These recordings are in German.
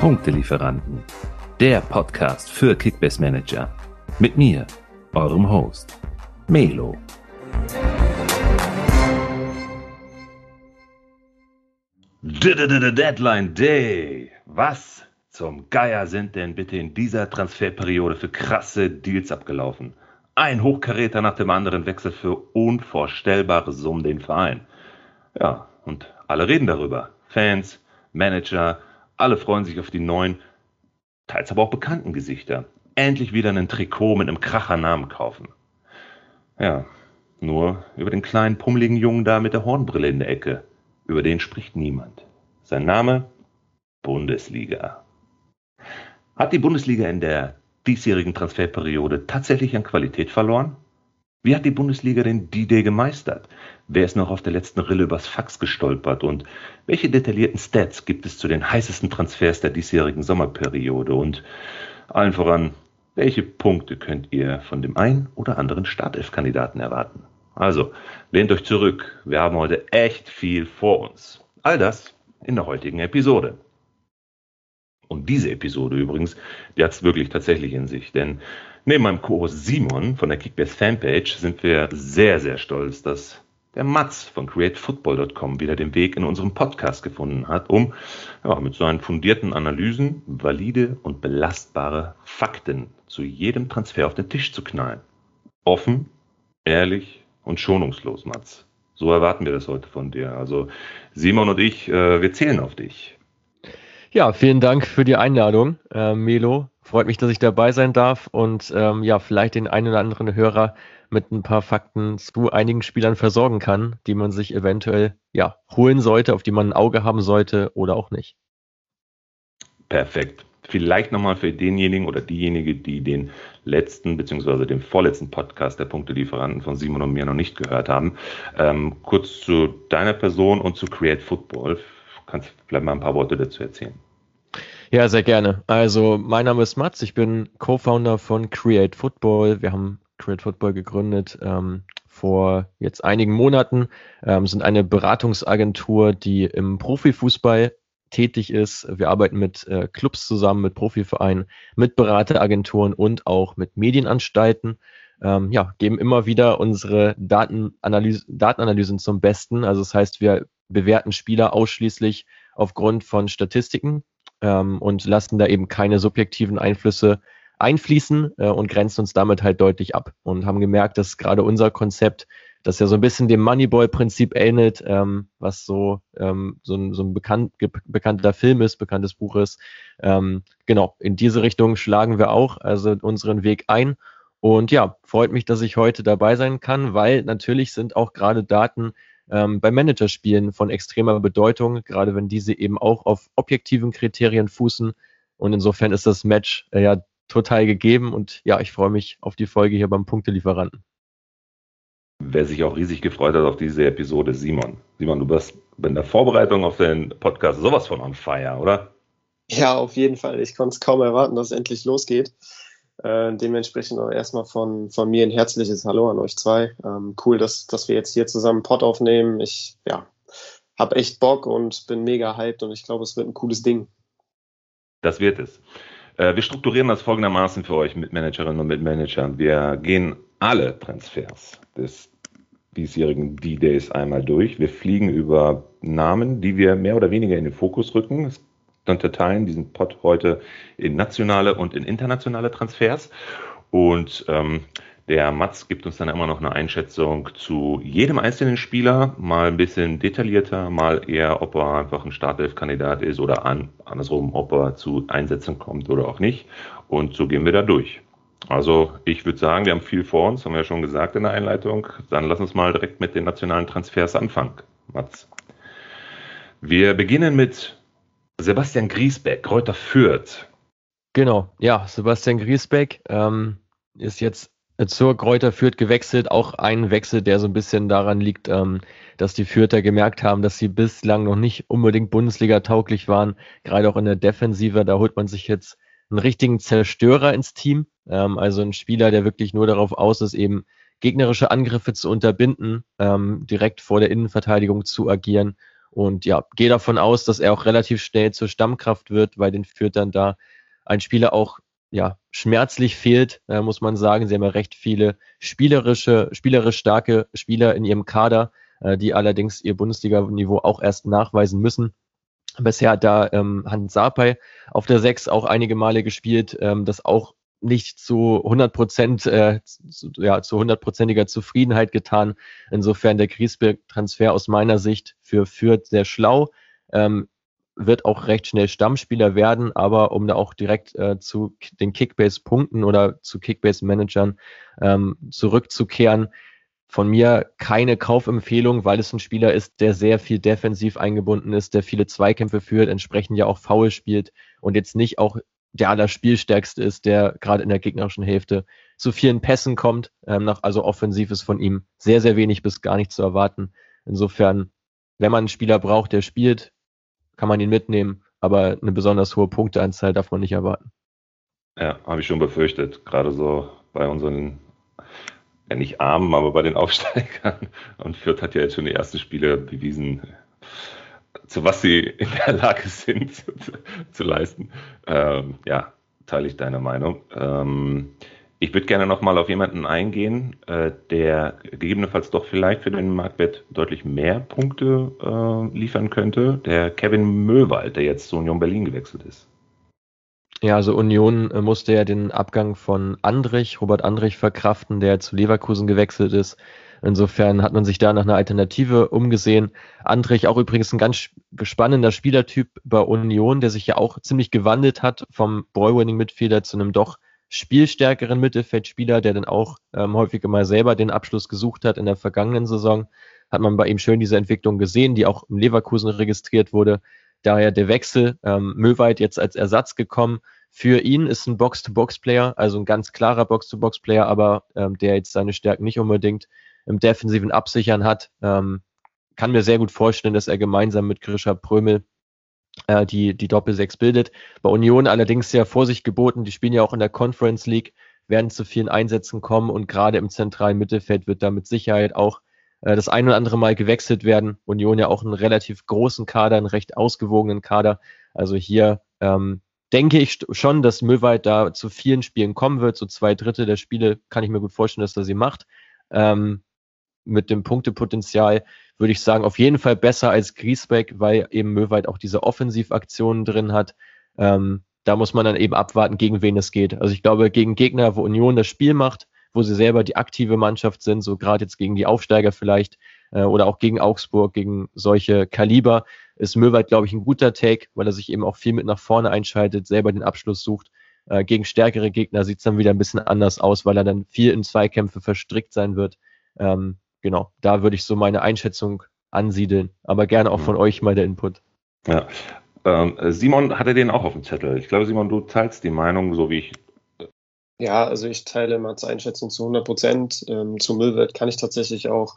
Punktelieferanten, der Podcast für Kickbase Manager. Mit mir, eurem Host, Melo. Deadline Day. Was zum Geier sind denn bitte in dieser Transferperiode für krasse Deals abgelaufen? Ein Hochkaräter nach dem anderen wechselt für unvorstellbare Summen den Verein. Ja, und alle reden darüber. Fans, Manager, alle freuen sich auf die neuen, teils aber auch bekannten Gesichter. Endlich wieder ein Trikot mit einem Krachernamen kaufen. Ja, nur über den kleinen pummeligen Jungen da mit der Hornbrille in der Ecke. Über den spricht niemand. Sein Name? Bundesliga. Hat die Bundesliga in der diesjährigen Transferperiode tatsächlich an Qualität verloren? Wie hat die Bundesliga den D-Day gemeistert? Wer ist noch auf der letzten Rille übers Fax gestolpert? Und welche detaillierten Stats gibt es zu den heißesten Transfers der diesjährigen Sommerperiode? Und allen voran, welche Punkte könnt ihr von dem ein oder anderen Startelf-Kandidaten erwarten? Also, lehnt euch zurück. Wir haben heute echt viel vor uns. All das in der heutigen Episode. Und diese Episode übrigens, die hat es wirklich tatsächlich in sich. Denn neben meinem Co-Host Simon von der Kickbase Fanpage sind wir sehr, sehr stolz, dass der Mats von createfootball.com wieder den Weg in unserem Podcast gefunden hat, um ja, mit seinen fundierten Analysen valide und belastbare Fakten zu jedem Transfer auf den Tisch zu knallen. Offen, ehrlich und schonungslos, Mats. So erwarten wir das heute von dir. Also Simon und ich, äh, wir zählen auf dich. Ja, vielen Dank für die Einladung, äh, Melo. Freut mich, dass ich dabei sein darf und ähm, ja, vielleicht den einen oder anderen Hörer mit ein paar Fakten zu einigen Spielern versorgen kann, die man sich eventuell ja holen sollte, auf die man ein Auge haben sollte oder auch nicht. Perfekt. Vielleicht nochmal für denjenigen oder diejenige, die den letzten bzw. den vorletzten Podcast der Punktelieferanten von Simon und mir noch nicht gehört haben. Ähm, kurz zu deiner Person und zu Create Football kannst du vielleicht mal ein paar Worte dazu erzählen. Ja, sehr gerne. Also, mein Name ist Mats, ich bin Co-Founder von Create Football. Wir haben Create Football gegründet ähm, vor jetzt einigen Monaten, ähm, sind eine Beratungsagentur, die im Profifußball tätig ist. Wir arbeiten mit äh, Clubs zusammen, mit Profivereinen, mit Berateragenturen und auch mit Medienanstalten. Ähm, ja, geben immer wieder unsere Datenanalyse, Datenanalysen zum Besten. Also das heißt, wir bewerten Spieler ausschließlich aufgrund von Statistiken ähm, und lassen da eben keine subjektiven Einflüsse einfließen äh, und grenzen uns damit halt deutlich ab und haben gemerkt, dass gerade unser Konzept, das ja so ein bisschen dem Moneyball-Prinzip ähnelt, ähm, was so, ähm, so ein, so ein bekannt, bekannter Film ist, bekanntes Buch ist. Ähm, genau, in diese Richtung schlagen wir auch also unseren Weg ein. Und ja, freut mich, dass ich heute dabei sein kann, weil natürlich sind auch gerade Daten ähm, bei Managerspielen von extremer Bedeutung, gerade wenn diese eben auch auf objektiven Kriterien fußen. Und insofern ist das Match äh, ja total gegeben und ja, ich freue mich auf die Folge hier beim Punktelieferanten. Wer sich auch riesig gefreut hat auf diese Episode, Simon. Simon, du bist in der Vorbereitung auf den Podcast sowas von on fire, oder? Ja, auf jeden Fall. Ich konnte es kaum erwarten, dass es endlich losgeht. Äh, dementsprechend auch erstmal von, von mir ein herzliches Hallo an euch zwei. Ähm, cool, dass, dass wir jetzt hier zusammen Pod aufnehmen. Ich ja, habe echt Bock und bin mega hyped und ich glaube, es wird ein cooles Ding. Das wird es. Äh, wir strukturieren das folgendermaßen für euch mit Managerinnen und mit Managern. Wir gehen alle Transfers des diesjährigen D-Days einmal durch. Wir fliegen über Namen, die wir mehr oder weniger in den Fokus rücken. Es unterteilen diesen Pod heute in nationale und in internationale Transfers. Und ähm, der Mats gibt uns dann immer noch eine Einschätzung zu jedem einzelnen Spieler, mal ein bisschen detaillierter, mal eher, ob er einfach ein Startelf-Kandidat ist oder an, andersrum, ob er zu Einsätzen kommt oder auch nicht. Und so gehen wir da durch. Also ich würde sagen, wir haben viel vor uns, haben wir ja schon gesagt in der Einleitung. Dann lass uns mal direkt mit den nationalen Transfers anfangen, Mats. Wir beginnen mit Sebastian Griesbeck, Kräuter Fürth. Genau, ja, Sebastian Griesbeck ähm, ist jetzt zur Kräuter Fürth gewechselt. Auch ein Wechsel, der so ein bisschen daran liegt, ähm, dass die Fürther gemerkt haben, dass sie bislang noch nicht unbedingt Bundesliga tauglich waren. Gerade auch in der Defensive, da holt man sich jetzt einen richtigen Zerstörer ins Team. Ähm, also ein Spieler, der wirklich nur darauf aus ist, eben gegnerische Angriffe zu unterbinden, ähm, direkt vor der Innenverteidigung zu agieren Und ja, gehe davon aus, dass er auch relativ schnell zur Stammkraft wird, weil den führt dann da ein Spieler auch ja, schmerzlich fehlt, äh, muss man sagen. Sie haben ja recht viele spielerische, spielerisch starke Spieler in ihrem Kader, äh, die allerdings ihr Bundesliga-Niveau auch erst nachweisen müssen. Bisher hat da ähm, Hans Sapai auf der 6 auch einige Male gespielt, ähm, das auch nicht zu 100 Prozent, äh, zu, ja, zu hundertprozentiger Zufriedenheit getan. Insofern der Griesbeck-Transfer aus meiner Sicht für Fürth sehr schlau. Ähm, wird auch recht schnell Stammspieler werden, aber um da auch direkt äh, zu den Kickbase-Punkten oder zu Kickbase-Managern ähm, zurückzukehren, von mir keine Kaufempfehlung, weil es ein Spieler ist, der sehr viel defensiv eingebunden ist, der viele Zweikämpfe führt, entsprechend ja auch faul spielt und jetzt nicht auch der allerspielstärkste ist, der gerade in der gegnerischen Hälfte zu vielen Pässen kommt. Ähm, nach, also offensiv ist von ihm sehr, sehr wenig bis gar nicht zu erwarten. Insofern, wenn man einen Spieler braucht, der spielt, kann man ihn mitnehmen, aber eine besonders hohe Punkteanzahl darf man nicht erwarten. Ja, habe ich schon befürchtet, gerade so bei unseren, ja nicht Armen, aber bei den Aufsteigern. Und Fürth hat ja jetzt schon die ersten Spiele bewiesen, zu was sie in der Lage sind zu, zu leisten. Ähm, ja, teile ich deine Meinung. Ähm, ich würde gerne nochmal auf jemanden eingehen, äh, der gegebenenfalls doch vielleicht für den Marktwert deutlich mehr Punkte äh, liefern könnte. Der Kevin Möwald, der jetzt zu Union Berlin gewechselt ist. Ja, also Union äh, musste ja den Abgang von Andrich, Robert Andrich verkraften, der zu Leverkusen gewechselt ist. Insofern hat man sich da nach einer Alternative umgesehen. Andrich auch übrigens ein ganz spannender Spielertyp bei Union, der sich ja auch ziemlich gewandelt hat vom Ball-Winning-Midfielder zu einem doch spielstärkeren Mittelfeldspieler, der dann auch ähm, häufiger mal selber den Abschluss gesucht hat in der vergangenen Saison. Hat man bei ihm schön diese Entwicklung gesehen, die auch im Leverkusen registriert wurde. Daher der Wechsel, ähm, Möweit jetzt als Ersatz gekommen. Für ihn ist ein Box-to-Box-Player, also ein ganz klarer Box-to-Box-Player, aber ähm, der jetzt seine Stärken nicht unbedingt im defensiven Absichern hat. Ähm, kann mir sehr gut vorstellen, dass er gemeinsam mit Grisha Prömel äh, die, die Doppel-6 bildet. Bei Union allerdings sehr Vorsicht geboten. Die spielen ja auch in der Conference League, werden zu vielen Einsätzen kommen und gerade im zentralen Mittelfeld wird da mit Sicherheit auch äh, das ein oder andere Mal gewechselt werden. Union ja auch einen relativ großen Kader, einen recht ausgewogenen Kader. Also hier ähm, denke ich schon, dass Möwald da zu vielen Spielen kommen wird. So zwei Drittel der Spiele kann ich mir gut vorstellen, dass er sie macht. Ähm, mit dem Punktepotenzial würde ich sagen, auf jeden Fall besser als Griesbeck, weil eben Möwald auch diese Offensivaktionen drin hat. Ähm, da muss man dann eben abwarten, gegen wen es geht. Also ich glaube, gegen Gegner, wo Union das Spiel macht, wo sie selber die aktive Mannschaft sind, so gerade jetzt gegen die Aufsteiger vielleicht äh, oder auch gegen Augsburg, gegen solche Kaliber, ist Möwald, glaube ich, ein guter Take, weil er sich eben auch viel mit nach vorne einschaltet, selber den Abschluss sucht. Äh, gegen stärkere Gegner sieht es dann wieder ein bisschen anders aus, weil er dann viel in Zweikämpfe verstrickt sein wird. Ähm, genau, da würde ich so meine Einschätzung ansiedeln. Aber gerne auch von mhm. euch mal der Input. Ja. Ähm, Simon hatte den auch auf dem Zettel. Ich glaube, Simon, du teilst die Meinung, so wie ich. Ja, also ich teile Mats Einschätzung zu 100 Prozent. Ähm, zu Müllwert kann ich tatsächlich auch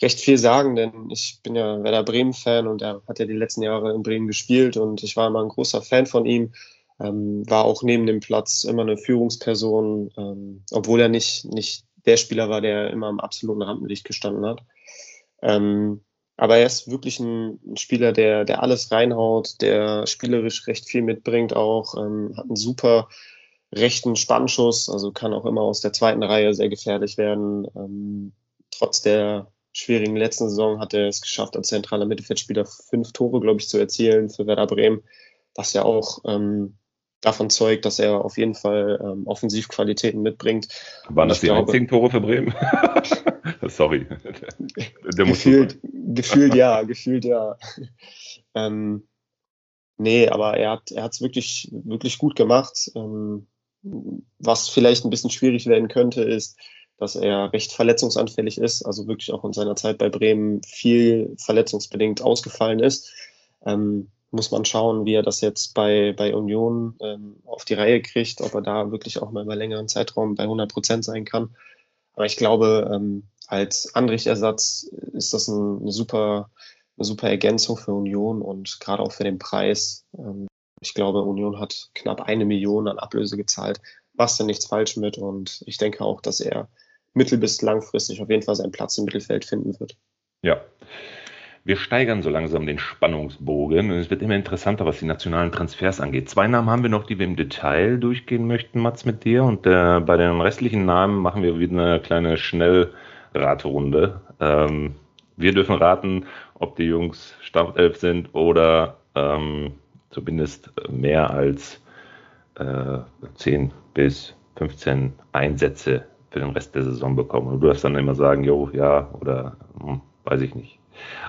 recht viel sagen, denn ich bin ja Werder Bremen-Fan und er hat ja die letzten Jahre in Bremen gespielt und ich war immer ein großer Fan von ihm. Ähm, war auch neben dem Platz immer eine Führungsperson, ähm, obwohl er nicht, nicht der Spieler war, der immer im absoluten Rampenlicht gestanden hat. Ähm, aber er ist wirklich ein, ein, Spieler, der, der alles reinhaut, der spielerisch recht viel mitbringt auch, ähm, hat einen super rechten Spannschuss, also kann auch immer aus der zweiten Reihe sehr gefährlich werden. Ähm, trotz der schwierigen letzten Saison hat er es geschafft, als zentraler Mittelfeldspieler fünf Tore, glaube ich, zu erzielen für Werder Bremen, was ja auch ähm, davon zeugt, dass er auf jeden Fall ähm, Offensivqualitäten mitbringt. Waren das die glaube, einzigen Tore für Bremen? Sorry. Der gefühlt, gefühlt ja, gefühlt ja. ähm, nee, aber er hat er es wirklich, wirklich gut gemacht. Ähm, was vielleicht ein bisschen schwierig werden könnte, ist, dass er recht verletzungsanfällig ist, also wirklich auch in seiner Zeit bei Bremen viel verletzungsbedingt ausgefallen ist. Ähm, muss man schauen, wie er das jetzt bei, bei Union ähm, auf die Reihe kriegt, ob er da wirklich auch mal über längeren Zeitraum bei 100 Prozent sein kann. Aber ich glaube, ähm, als Anrichtersatz ist das ein, eine, super, eine super Ergänzung für Union und gerade auch für den Preis. Ähm, ich glaube, Union hat knapp eine Million an Ablöse gezahlt. Machst du nichts falsch mit und ich denke auch, dass er mittel- bis langfristig auf jeden Fall seinen Platz im Mittelfeld finden wird. Ja, Wir steigern so langsam den Spannungsbogen und es wird immer interessanter, was die nationalen Transfers angeht. Zwei Namen haben wir noch, die wir im Detail durchgehen möchten, Mats, mit dir. Und äh, bei den restlichen Namen machen wir wieder eine kleine Schnellraterunde. Ähm, wir dürfen raten, ob die Jungs Startelf sind oder ähm, zumindest mehr als äh, 10 bis 15 Einsätze für den Rest der Saison bekommen. Und du darfst dann immer sagen, jo, ja oder hm, weiß ich nicht.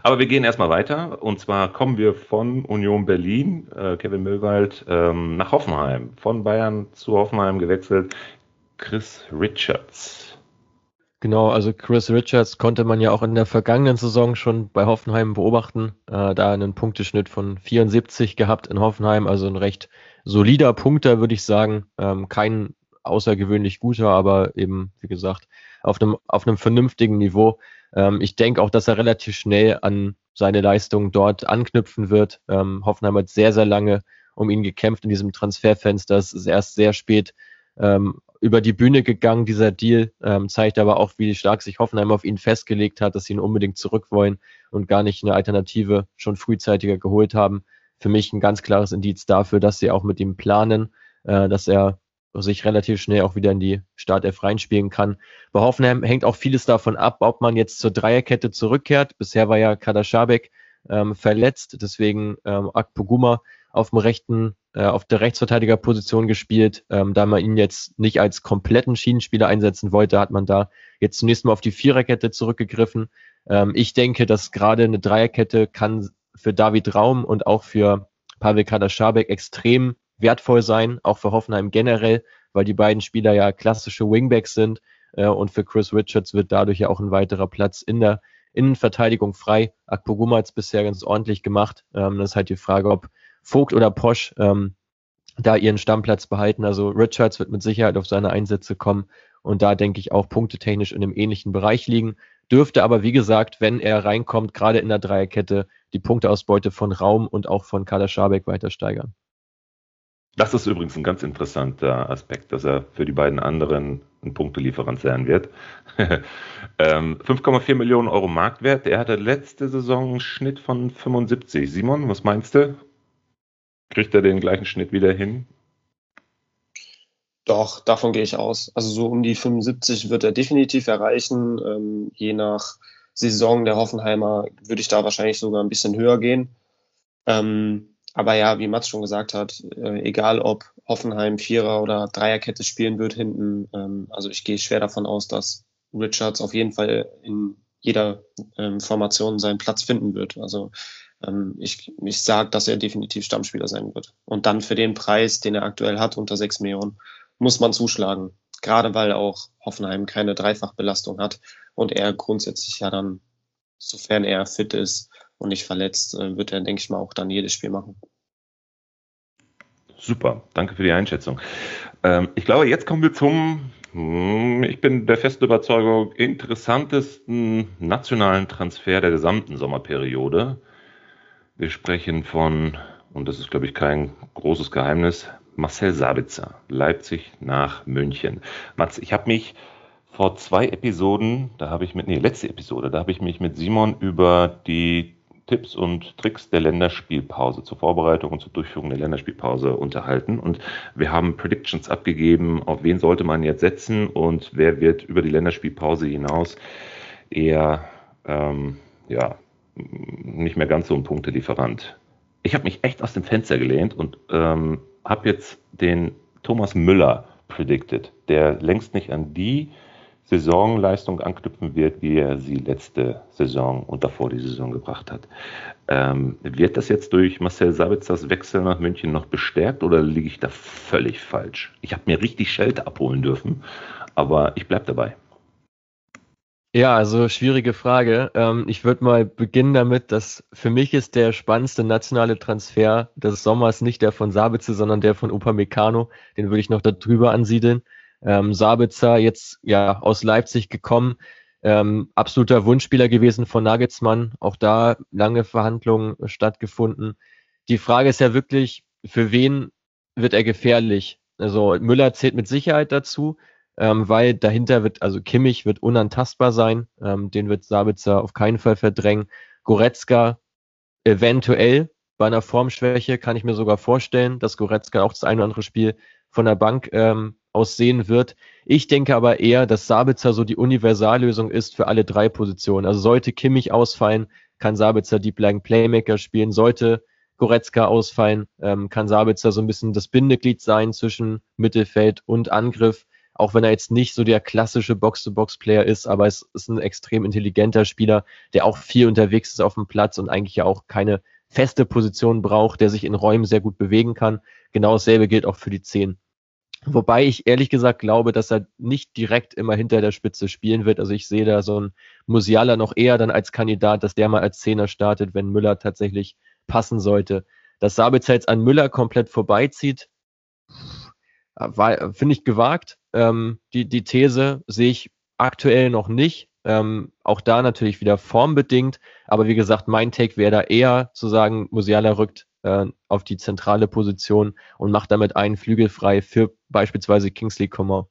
Aber wir gehen erstmal weiter. Und zwar kommen wir von Union Berlin, äh, Kevin Möwald, ähm, nach Hoffenheim. Von Bayern zu Hoffenheim gewechselt. Chris Richards. Genau, also Chris Richards konnte man ja auch in der vergangenen Saison schon bei Hoffenheim beobachten. Äh, da einen Punkteschnitt von 74 gehabt in Hoffenheim, also ein recht solider Punkter, würde ich sagen. Ähm, kein außergewöhnlich guter, aber eben, wie gesagt, auf einem, auf einem vernünftigen Niveau. Ähm, ich denke auch, dass er relativ schnell an seine Leistung dort anknüpfen wird. Ähm, Hoffenheim hat sehr, sehr lange um ihn gekämpft in diesem Transferfenster. Es ist erst sehr spät ähm, über die Bühne gegangen, dieser Deal. Ähm, zeigt aber auch, wie stark sich Hoffenheim auf ihn festgelegt hat, dass sie ihn unbedingt zurück wollen und gar nicht eine Alternative schon frühzeitiger geholt haben. Für mich ein ganz klares Indiz dafür, dass sie auch mit ihm planen, äh, dass er sich relativ schnell auch wieder in die Startelf reinspielen kann. Bei Hoffenheim hängt auch vieles davon ab, ob man jetzt zur Dreierkette zurückkehrt. Bisher war ja Kader ähm, verletzt, deswegen ähm, Akpoguma auf dem rechten, äh, auf der Rechtsverteidigerposition gespielt. Ähm, da man ihn jetzt nicht als kompletten Schienenspieler einsetzen wollte, hat man da jetzt zunächst mal auf die Viererkette zurückgegriffen. Ähm, ich denke, dass gerade eine Dreierkette kann für David Raum und auch für Pavel Kader Schabek extrem wertvoll sein, auch für Hoffenheim generell, weil die beiden Spieler ja klassische Wingbacks sind äh, und für Chris Richards wird dadurch ja auch ein weiterer Platz in der Innenverteidigung frei. Akpoguma hat es bisher ganz ordentlich gemacht. Ähm, das ist halt die Frage, ob Vogt oder Posch ähm, da ihren Stammplatz behalten. Also Richards wird mit Sicherheit auf seine Einsätze kommen und da denke ich auch punktetechnisch in einem ähnlichen Bereich liegen. Dürfte aber, wie gesagt, wenn er reinkommt, gerade in der Dreierkette, die Punkteausbeute von Raum und auch von Kader Schabek weiter steigern. Das ist übrigens ein ganz interessanter Aspekt, dass er für die beiden anderen ein Punktelieferant sein wird. 5,4 ähm, Millionen Euro Marktwert. Er hatte letzte Saison einen Schnitt von 75. Simon, was meinst du? Kriegt er den gleichen Schnitt wieder hin? Doch, davon gehe ich aus. Also so um die 75 wird er definitiv erreichen. Ähm, je nach Saison der Hoffenheimer würde ich da wahrscheinlich sogar ein bisschen höher gehen. Ähm, aber ja, wie Mats schon gesagt hat, äh, egal ob Hoffenheim Vierer oder Dreierkette spielen wird hinten, ähm, also ich gehe schwer davon aus, dass Richards auf jeden Fall in jeder ähm, Formation seinen Platz finden wird. Also ähm, ich, ich sage, dass er definitiv Stammspieler sein wird. Und dann für den Preis, den er aktuell hat, unter sechs Millionen, muss man zuschlagen. Gerade weil auch Hoffenheim keine Dreifachbelastung hat und er grundsätzlich ja dann, sofern er fit ist, und nicht verletzt, äh, wird er, denke ich mal, auch dann jedes Spiel machen. Super, danke für die Einschätzung. Ähm, ich glaube, jetzt kommen wir zum, hm, ich bin der festen Überzeugung, interessantesten nationalen Transfer der gesamten Sommerperiode. Wir sprechen von, und das ist, glaube ich, kein großes Geheimnis, Marcel Sabitzer, Leipzig nach München. Mats, ich habe mich vor zwei Episoden, da habe ich mit, nee, letzte Episode, da habe ich mich mit Simon über die Tipps und Tricks der Länderspielpause zur Vorbereitung und zur Durchführung der Länderspielpause unterhalten. Und wir haben Predictions abgegeben, auf wen sollte man jetzt setzen und wer wird über die Länderspielpause hinaus eher ähm, ja, nicht mehr ganz so ein Punktelieferant. Ich habe mich echt aus dem Fenster gelehnt und ähm, habe jetzt den Thomas Müller predicted, der längst nicht an die Saisonleistung anknüpfen wird, wie er sie letzte Saison und davor die Saison gebracht hat. Ähm, wird das jetzt durch Marcel Sabitzers Wechsel nach München noch bestärkt oder liege ich da völlig falsch? Ich habe mir richtig Schelte abholen dürfen, aber ich bleibe dabei. Ja, also schwierige Frage. Ähm, ich würde mal beginnen damit, dass für mich ist der spannendste nationale Transfer des Sommers nicht der von Sabitzer, sondern der von Upamecano. Den würde ich noch darüber ansiedeln. Ähm, Sabitzer jetzt ja aus Leipzig gekommen, ähm, absoluter Wunschspieler gewesen von Nagelsmann, auch da lange Verhandlungen stattgefunden. Die Frage ist ja wirklich, für wen wird er gefährlich? Also Müller zählt mit Sicherheit dazu, ähm, weil dahinter wird, also Kimmich wird unantastbar sein, ähm, den wird Sabitzer auf keinen Fall verdrängen. Goretzka eventuell bei einer Formschwäche kann ich mir sogar vorstellen, dass Goretzka auch das ein oder andere Spiel von der Bank ähm, aus sehen wird. Ich denke aber eher, dass Sabitzer so die Universallösung ist für alle drei Positionen. Also sollte Kimmich ausfallen, kann Sabitzer Deep Line Playmaker spielen. Sollte Goretzka ausfallen, ähm, kann Sabitzer so ein bisschen das Bindeglied sein zwischen Mittelfeld und Angriff. Auch wenn er jetzt nicht so der klassische Box-to-Box-Player ist, aber es ist ein extrem intelligenter Spieler, der auch viel unterwegs ist auf dem Platz und eigentlich ja auch keine feste Position braucht, der sich in Räumen sehr gut bewegen kann. Genau dasselbe gilt auch für die Zehn. Wobei ich ehrlich gesagt glaube, dass er nicht direkt immer hinter der Spitze spielen wird. Also ich sehe da so ein Musiala noch eher dann als Kandidat, dass der mal als Zehner startet, wenn Müller tatsächlich passen sollte. Dass Sabitzer jetzt an Müller komplett vorbeizieht, finde ich gewagt. Ähm, die, die These sehe ich aktuell noch nicht. Ähm, auch da natürlich wieder formbedingt. Aber wie gesagt, mein Take wäre da eher zu sagen, Musiala rückt äh, auf die zentrale Position und macht damit einen Flügel frei für beispielsweise Kingsley Coman.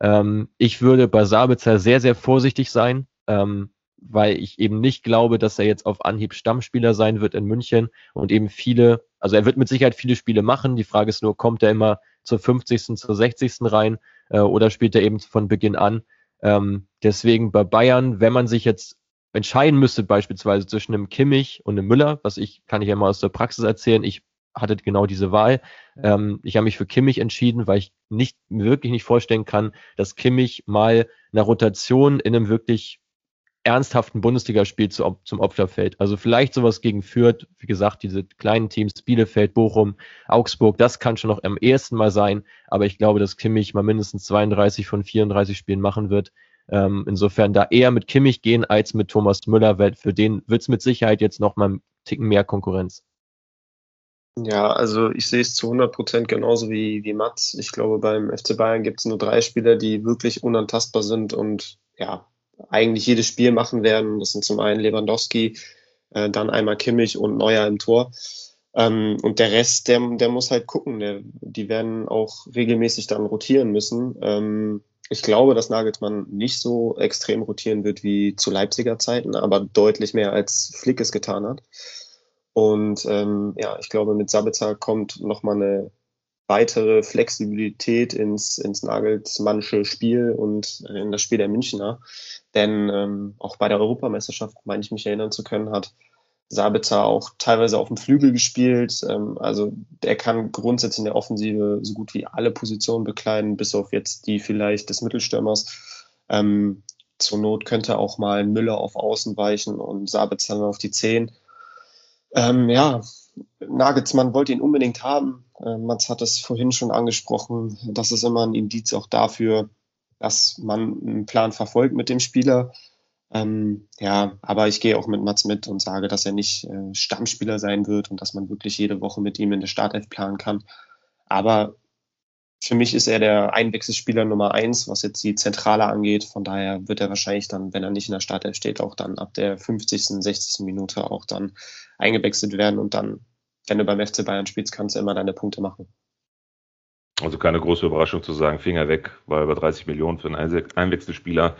Ähm, ich würde bei Sabitzer sehr, sehr vorsichtig sein, ähm, weil ich eben nicht glaube, dass er jetzt auf Anhieb Stammspieler sein wird in München und eben viele, also er wird mit Sicherheit viele Spiele machen. Die Frage ist nur, kommt er immer zur 50., zur 60. rein äh, oder spielt er eben von Beginn an? Ähm, deswegen bei Bayern, wenn man sich jetzt entscheiden müsste, beispielsweise zwischen einem Kimmich und einem Müller, was ich, kann ich ja mal aus der Praxis erzählen, ich hatte genau diese Wahl. Ähm, ich habe mich für Kimmich entschieden, weil ich nicht wirklich nicht vorstellen kann, dass Kimmich mal eine Rotation in einem wirklich ernsthaften Bundesligaspiel zu, zum Opfer fällt. Also vielleicht sowas gegen Fürth, wie gesagt, diese kleinen Teams, Bielefeld, Bochum, Augsburg, das kann schon noch am ehesten mal sein, aber ich glaube, dass Kimmich mal mindestens 32 von 34 Spielen machen wird. Ähm, insofern da eher mit Kimmich gehen als mit Thomas Müller, weil für den wird es mit Sicherheit jetzt noch mal einen Ticken mehr Konkurrenz. Ja, also ich sehe es zu 100 Prozent genauso wie, wie Mats. Ich glaube, beim FC Bayern gibt es nur drei Spieler, die wirklich unantastbar sind und ja, eigentlich jedes Spiel machen werden. Das sind zum einen Lewandowski, äh, dann einmal Kimmich und Neuer im Tor. Ähm, und der Rest, der, der muss halt gucken. Der, die werden auch regelmäßig dann rotieren müssen. Ähm, ich glaube, dass Nagelsmann nicht so extrem rotieren wird wie zu Leipziger Zeiten, aber deutlich mehr als Flick es getan hat. Und ähm, ja, ich glaube, mit Sabitzer kommt nochmal eine weitere Flexibilität ins, ins Nagelsmannsche Spiel und in das Spiel der Münchner. Denn ähm, auch bei der Europameisterschaft, meine ich mich erinnern zu können, hat Sabitzer auch teilweise auf dem Flügel gespielt. Ähm, also er kann grundsätzlich in der Offensive so gut wie alle Positionen bekleiden, bis auf jetzt die vielleicht des Mittelstürmers. Ähm, zur Not könnte auch mal Müller auf Außen weichen und Sabitzer dann auf die Zehn. Ähm, ja, Nagelsmann wollte ihn unbedingt haben. Äh, Mats hat es vorhin schon angesprochen. Das ist immer ein Indiz auch dafür, dass man einen Plan verfolgt mit dem Spieler. Ähm, ja, aber ich gehe auch mit Mats mit und sage, dass er nicht äh, Stammspieler sein wird und dass man wirklich jede Woche mit ihm in der Startelf planen kann. Aber für mich ist er der Einwechselspieler Nummer eins, was jetzt die Zentrale angeht. Von daher wird er wahrscheinlich dann, wenn er nicht in der Startelf steht, auch dann ab der 50., 60. Minute auch dann eingewechselt werden und dann, wenn du beim FC Bayern spielst, kannst du immer deine Punkte machen. Also keine große Überraschung zu sagen, Finger weg, weil über 30 Millionen für einen Einwechselspieler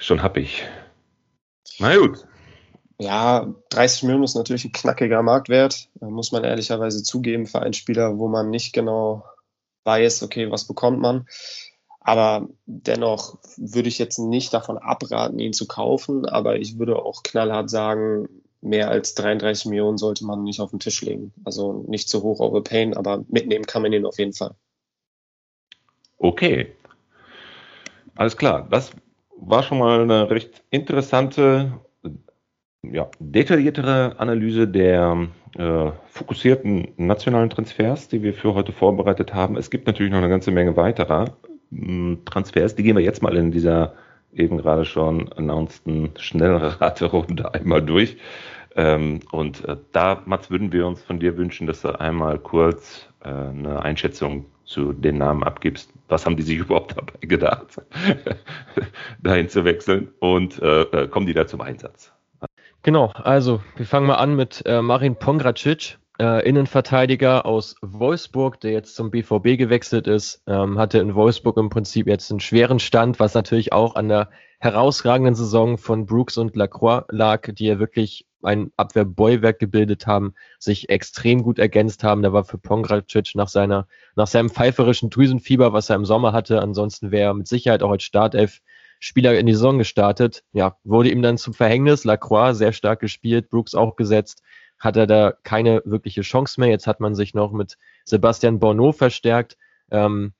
schon happig. Na gut. Ja, 30 Millionen ist natürlich ein knackiger Marktwert, muss man ehrlicherweise zugeben für einen Spieler, wo man nicht genau weiß, okay, was bekommt man. Aber dennoch würde ich jetzt nicht davon abraten, ihn zu kaufen. Aber ich würde auch knallhart sagen, mehr als 33 Millionen sollte man nicht auf den Tisch legen. Also nicht zu hoch overpayen, aber mitnehmen kann man ihn auf jeden Fall. Okay. Alles klar. Das war schon mal eine recht interessante, ja, detailliertere Analyse der äh, fokussierten nationalen Transfers, die wir für heute vorbereitet haben. Es gibt natürlich noch eine ganze Menge weiterer mh, hm, Transfers, die gehen wir jetzt mal in dieser eben gerade schon announceden Schnellraterunde einmal durch. Ähm, und äh, da, Mats, würden wir uns von dir wünschen, dass du einmal kurz äh, eine Einschätzung zu den Namen abgibst. Was haben die sich überhaupt dabei gedacht, dahin zu wechseln und äh, äh, kommen die da zum Einsatz? Genau, also wir fangen mal an mit äh, Marin Pongracic, äh, Innenverteidiger aus Wolfsburg, der jetzt zum BVB gewechselt ist, ähm, hatte in Wolfsburg im Prinzip jetzt einen schweren Stand, was natürlich auch an der herausragenden Saison von Brooks und Lacroix lag, die ja wirklich ein Abwehrbollwerk gebildet haben, sich extrem gut ergänzt haben. Da war für Pongracic nach seiner, nach seinem pfeiferischen Drüsenfieber, was er im Sommer hatte, ansonsten wäre er mit Sicherheit auch als Startelf Spieler in die Saison gestartet. Ja, wurde ihm dann zum Verhängnis. Lacroix sehr stark gespielt, Brooks auch gesetzt, hat er da keine wirkliche Chance mehr. Jetzt hat man sich noch mit Sebastian Borneau verstärkt. Ähm,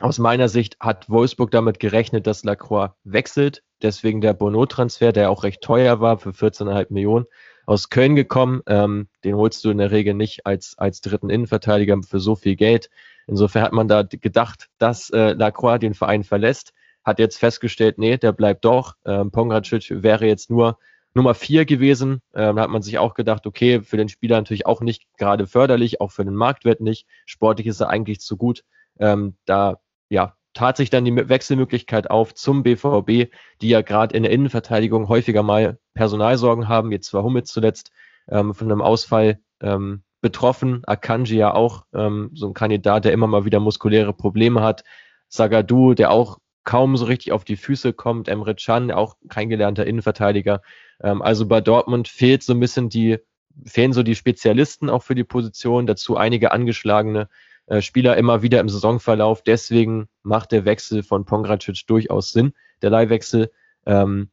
aus meiner Sicht hat Wolfsburg damit gerechnet, dass Lacroix wechselt. Deswegen der Bono-Transfer, der auch recht teuer war, für 14,5 Millionen, aus Köln gekommen. Ähm, den holst du in der Regel nicht als, als dritten Innenverteidiger für so viel Geld. Insofern hat man da gedacht, dass äh, Lacroix den Verein verlässt. Hat jetzt festgestellt, nee, der bleibt doch. Ähm, Pongracic wäre jetzt nur Nummer vier gewesen. Ähm, da hat man sich auch gedacht, okay, für den Spieler natürlich auch nicht gerade förderlich, auch für den Marktwert nicht. Sportlich ist er eigentlich zu gut. Ähm, da ja, tat sich dann die Wechselmöglichkeit auf zum BVB, die ja gerade in der Innenverteidigung häufiger mal Personalsorgen haben. Jetzt war Hummels zuletzt ähm, von einem Ausfall ähm, betroffen. Akanji ja auch ähm, so ein Kandidat, der immer mal wieder muskuläre Probleme hat. Sagadu, der auch kaum so richtig auf die Füße kommt. Emre Can, auch kein gelernter Innenverteidiger. Ähm, also bei Dortmund fehlt so ein bisschen die, fehlen so die Spezialisten auch für die Position. Dazu einige angeschlagene äh, Spieler immer wieder im Saisonverlauf. Deswegen macht der Wechsel von Pongracic durchaus Sinn, der Leihwechsel. Ähm,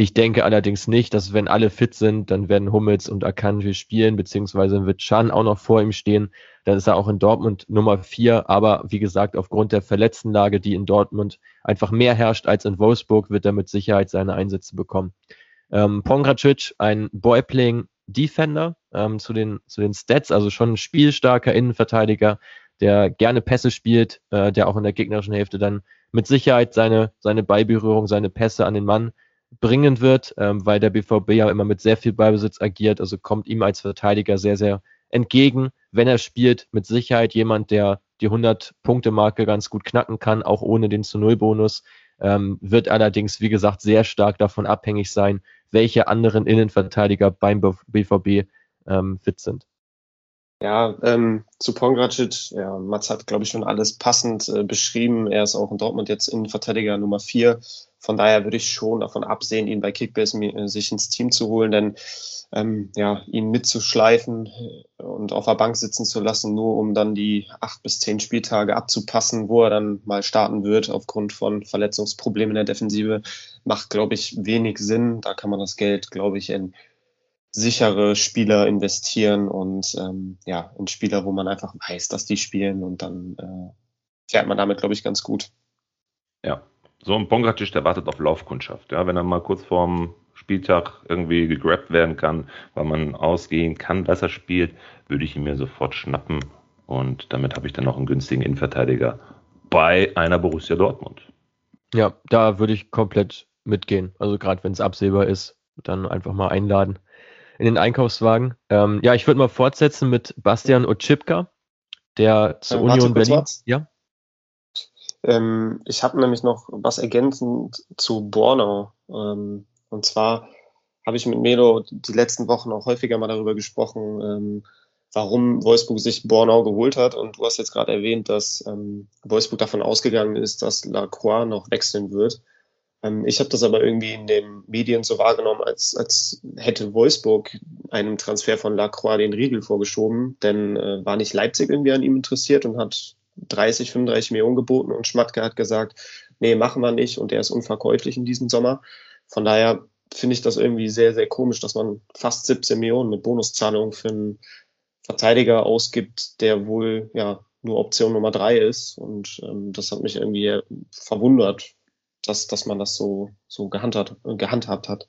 ich denke allerdings nicht, dass wenn alle fit sind, dann werden Hummels und Akanji spielen, beziehungsweise wird Chan auch noch vor ihm stehen. Dann ist er auch in Dortmund Nummer vier. Aber wie gesagt, aufgrund der Verletztenlage, die in Dortmund einfach mehr herrscht als in Wolfsburg, wird er mit Sicherheit seine Einsätze bekommen. Ähm, Pongracic, ein Boyplaying Defender ähm, zu, den, zu den Stats, also schon ein spielstarker Innenverteidiger, der gerne Pässe spielt, äh, der auch in der gegnerischen Hälfte dann mit Sicherheit seine, seine Ballberührung, seine Pässe an den Mann bringen wird, ähm, weil der BVB ja immer mit sehr viel Ballbesitz agiert, also kommt ihm als Verteidiger sehr, sehr entgegen. Wenn er spielt, mit Sicherheit jemand, der die 100-Punkte-Marke ganz gut knacken kann, auch ohne den zu Null-Bonus, ähm, wird allerdings, wie gesagt, sehr stark davon abhängig sein, welche anderen Innenverteidiger beim BVB ähm, fit sind. Ja, ähm, zu Pongracic, ja, Mats hat, glaube ich, schon alles passend äh, beschrieben. Er ist auch in Dortmund jetzt Innenverteidiger Nummer vier. Von daher würde ich schon davon absehen, ihn bei Kickbase äh, sich ins Team zu holen, denn ähm, ja, ihn mitzuschleifen äh, und auf der Bank sitzen zu lassen, nur um dann die acht bis zehn Spieltage abzupassen, wo er dann mal starten wird aufgrund von Verletzungsproblemen in der Defensive, macht, glaube ich, wenig Sinn. Da kann man das Geld, glaube ich, in sichere Spieler investieren und ähm, ja, in Spieler, wo man einfach weiß, dass die spielen und dann äh, fährt man damit, glaube ich, ganz gut. Ja, so ein Pongracic, der wartet auf Laufkundschaft. Ja, wenn er mal kurz vorm Spieltag irgendwie gegrabt werden kann, weil man ausgehen kann, dass er spielt, würde ich ihn mir sofort schnappen und damit habe ich dann noch einen günstigen Innenverteidiger bei einer Borussia Dortmund. Ja, da würde ich komplett mitgehen. Also gerade wenn es absehbar ist, dann einfach mal einladen in den Einkaufswagen. Ähm, ja, ich würde mal fortsetzen mit Bastian Otschipka, der zur äh, Union Berlin. Ja. Ähm, ich habe nämlich noch was ergänzend zu Bornau. Ähm, und zwar habe ich mit Melo die letzten Wochen auch häufiger mal darüber gesprochen, ähm, warum Wolfsburg sich Bornau geholt hat. Und du hast jetzt gerade erwähnt, dass ähm, Wolfsburg davon ausgegangen ist, dass Lacroix noch wechseln wird. Ähm, ich habe das aber irgendwie in den Medien so wahrgenommen, als, als hätte Wolfsburg einem Transfer von Lacroix den Riegel vorgeschoben, denn äh, war nicht Leipzig irgendwie an ihm interessiert und hat 30, 35 Millionen geboten und Schmatke hat gesagt, nee, machen wir nicht und er ist unverkäuflich in diesem Sommer. Von daher finde ich das irgendwie sehr, sehr komisch, dass man fast 17 Millionen mit Bonuszahlungen für einen Verteidiger ausgibt, der wohl ja nur Option Nummer drei ist. Und ähm, das hat mich irgendwie verwundert, dass, dass man das so, so gehandhabt, gehandhabt hat.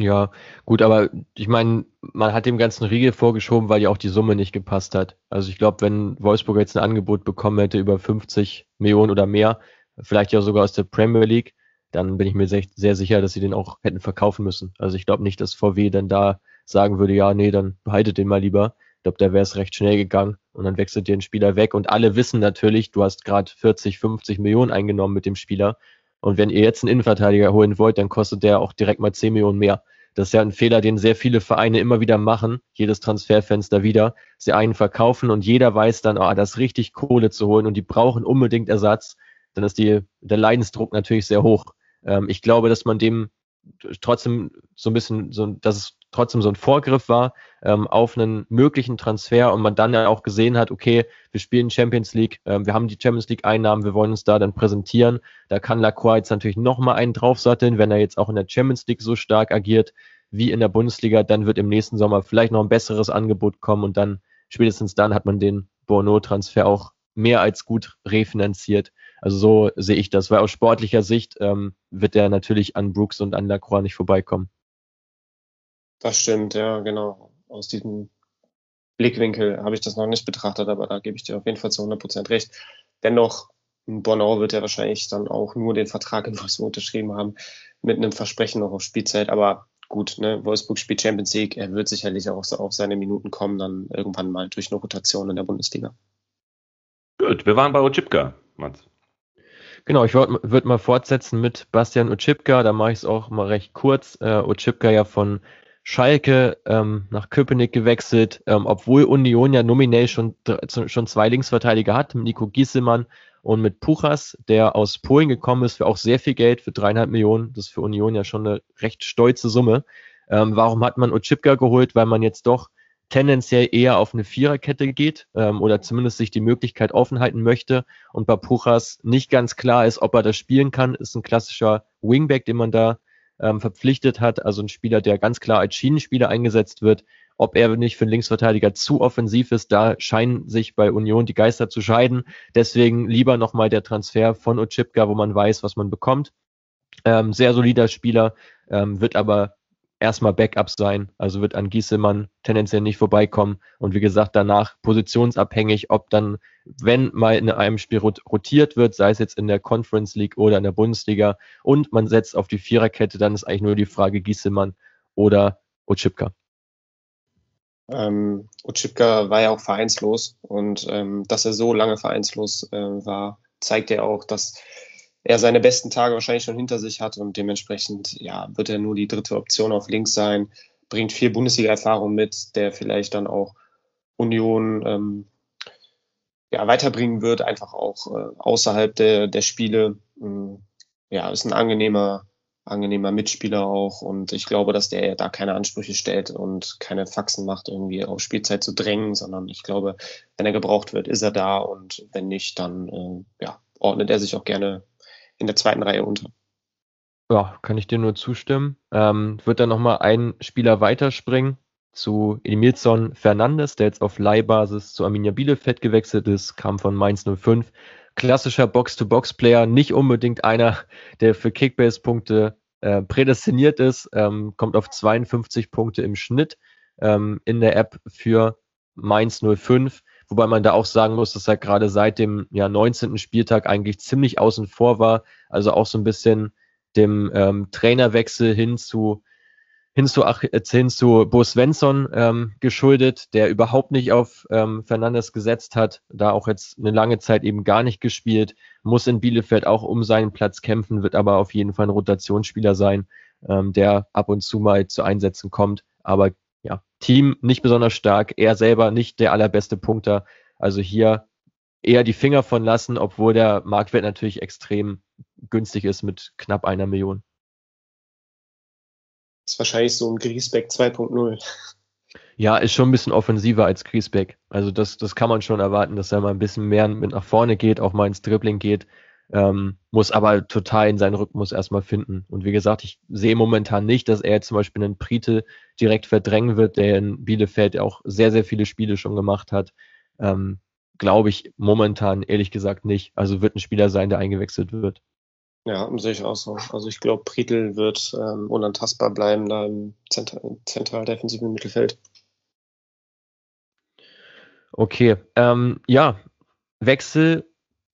Ja, gut, aber ich meine, man hat dem ganzen Riegel vorgeschoben, weil ja auch die Summe nicht gepasst hat. Also ich glaube, wenn Wolfsburg jetzt ein Angebot bekommen hätte über 50 Millionen oder mehr, vielleicht ja sogar aus der Premier League, dann bin ich mir sehr, sehr sicher, dass sie den auch hätten verkaufen müssen. Also ich glaube nicht, dass VW dann da sagen würde, ja, nee, dann behaltet den mal lieber. Ich glaube, da wäre es recht schnell gegangen und dann wechselt dir ein Spieler weg und alle wissen natürlich, du hast gerade 40, 50 Millionen eingenommen mit dem Spieler und wenn ihr jetzt einen Innenverteidiger holen wollt, dann kostet der auch direkt mal 10 Millionen mehr. Das ist ja ein Fehler, den sehr viele Vereine immer wieder machen, jedes Transferfenster wieder. Sie einen verkaufen und jeder weiß dann, oh, das ist richtig Kohle zu holen und die brauchen unbedingt Ersatz. Dann ist die, der Leidensdruck natürlich sehr hoch. Ähm, ich glaube, dass man dem trotzdem so ein bisschen, so, dass es trotzdem so ein Vorgriff war ähm, auf einen möglichen Transfer und man dann ja auch gesehen hat, okay, wir spielen Champions League, ähm, wir haben die Champions League Einnahmen, wir wollen uns da dann präsentieren. Da kann Lacroix jetzt natürlich nochmal einen draufsatteln, wenn er jetzt auch in der Champions League so stark agiert wie in der Bundesliga, dann wird im nächsten Sommer vielleicht noch ein besseres Angebot kommen und dann spätestens dann hat man den Bono-Transfer auch mehr als gut refinanziert. Also so sehe ich das, weil aus sportlicher Sicht ähm, wird er natürlich an Brooks und an Lacroix nicht vorbeikommen. Das stimmt, ja, genau. Aus diesem Blickwinkel habe ich das noch nicht betrachtet, aber da gebe ich dir auf jeden Fall zu 100% recht. Dennoch, Bonau wird ja wahrscheinlich dann auch nur den Vertrag in Wolfsburg unterschrieben haben, mit einem Versprechen noch auf Spielzeit. Aber gut, ne, Wolfsburg spielt Champions League, er wird sicherlich auch so auf seine Minuten kommen, dann irgendwann mal durch eine Rotation in der Bundesliga. Gut, wir waren bei Ochipka, Mats. Genau, ich würde würd mal fortsetzen mit Bastian Ochipka, da mache ich es auch mal recht kurz. Äh, Ochipka ja von Schalke ähm, nach Köpenick gewechselt, ähm, obwohl Union ja nominell schon, schon zwei Linksverteidiger hat, mit Nico Giesemann und mit Puchas, der aus Polen gekommen ist, für auch sehr viel Geld, für dreieinhalb Millionen. Das ist für Union ja schon eine recht stolze Summe. Ähm, warum hat man Ochipka geholt? Weil man jetzt doch tendenziell eher auf eine Viererkette geht ähm, oder zumindest sich die Möglichkeit offen halten möchte und bei Puchas nicht ganz klar ist, ob er das spielen kann. Ist ein klassischer Wingback, den man da ähm, verpflichtet hat, also ein Spieler, der ganz klar als Schienenspieler eingesetzt wird. Ob er nicht für einen Linksverteidiger zu offensiv ist, da scheinen sich bei Union die Geister zu scheiden. Deswegen lieber nochmal der Transfer von Ochipka, wo man weiß, was man bekommt. Ähm, sehr solider Spieler, ähm, wird aber erstmal Backup sein, also wird an Gieselmann tendenziell nicht vorbeikommen. Und wie gesagt, danach positionsabhängig, ob dann, wenn mal in einem Spiel rotiert wird, sei es jetzt in der Conference League oder in der Bundesliga, und man setzt auf die Viererkette, dann ist eigentlich nur die Frage Gieselmann oder Ochipka. Ähm, Ochipka war ja auch vereinslos und ähm, dass er so lange vereinslos äh, war, zeigt ja auch, dass er seine besten Tage wahrscheinlich schon hinter sich hat und dementsprechend ja, wird er nur die dritte Option auf links sein, bringt viel Bundesliga-Erfahrung mit, der vielleicht dann auch Union ähm, ja, weiterbringen wird, einfach auch äh, außerhalb der, der Spiele. Ähm, ja, ist ein angenehmer, angenehmer Mitspieler auch und ich glaube, dass der da keine Ansprüche stellt und keine Faxen macht, irgendwie auf Spielzeit zu drängen, sondern ich glaube, wenn er gebraucht wird, ist er da und wenn nicht, dann äh, ja, ordnet er sich auch gerne in der zweiten Reihe unter. Ja, kann ich dir nur zustimmen. Ähm, wird dann nochmal ein Spieler weiterspringen zu Emilson Fernandes, der jetzt auf Leihbasis zu Arminia Bielefeld gewechselt ist, kam von Mainz 05. Klassischer Box-to-Box-Player, nicht unbedingt einer, der für Kickbase-Punkte äh, prädestiniert ist, ähm, kommt auf 52 Punkte im Schnitt ähm, in der App für Mainz 05. Wobei man da auch sagen muss, dass er gerade seit dem ja, 19. Spieltag eigentlich ziemlich außen vor war. Also auch so ein bisschen dem ähm, Trainerwechsel hin zu hin zu, ach, äh, hin zu Bo Svensson ähm, geschuldet, der überhaupt nicht auf ähm, Fernandes gesetzt hat, da auch jetzt eine lange Zeit eben gar nicht gespielt, muss in Bielefeld auch um seinen Platz kämpfen, wird aber auf jeden Fall ein Rotationsspieler sein, ähm, der ab und zu mal zu Einsätzen kommt, aber Team nicht besonders stark, er selber nicht der allerbeste Punkter. Also hier eher die Finger von lassen, obwohl der Marktwert natürlich extrem günstig ist mit knapp einer Million. ist wahrscheinlich so ein Griesbeck 2.0. Ja, ist schon ein bisschen offensiver als Griesbeck. Also das, das kann man schon erwarten, dass er mal ein bisschen mehr mit nach vorne geht, auch mal ins Dribbling geht ähm, muss aber total in seinen Rhythmus erstmal finden. Und wie gesagt, ich sehe momentan nicht, dass er zum Beispiel einen Prite direkt verdrängen wird, der in Bielefeld auch sehr, sehr viele Spiele schon gemacht hat. Ähm, Glaube ich momentan ehrlich gesagt nicht. Also wird ein Spieler sein, der eingewechselt wird. Ja, sehe ich auch so. Also ich glaube, Prietl wird ähm, unantastbar bleiben da im zentral, zentral defensiven Mittelfeld. Okay, ähm, ja, Wechsel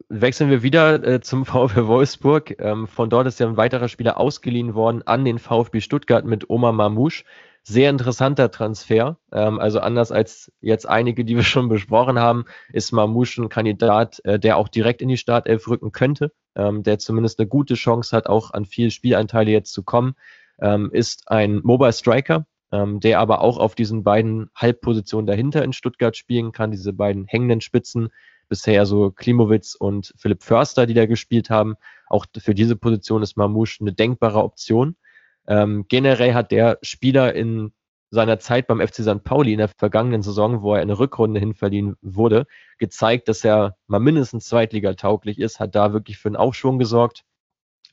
wechseln wir wieder äh, zum VfB Wolfsburg. Ähm, von dort ist ja ein weiterer Spieler ausgeliehen worden an den VfB Stuttgart mit Omar Mamouche. Sehr interessanter Transfer. Ähm, also anders als jetzt einige, die wir schon besprochen haben, ist Mamouche ein Kandidat, äh, der auch direkt in die Startelf rücken könnte, ähm, der zumindest eine gute Chance hat, auch an viel Spielanteile jetzt zu kommen. Ähm, ist ein Mobile Striker, ähm, der aber auch auf diesen beiden Halbpositionen dahinter in Stuttgart spielen kann, diese beiden hängenden Spitzen bisher so Klimowitz und Philipp Förster, die da gespielt haben. Auch für diese Position ist Mamouche eine denkbare Option. Ähm, generell hat der Spieler in seiner Zeit beim FC St. Pauli in der vergangenen Saison, wo er in eine Rückrunde hinverliehen wurde, gezeigt, dass er mal mindestens Zweitliga-tauglich ist, hat da wirklich für einen Aufschwung gesorgt,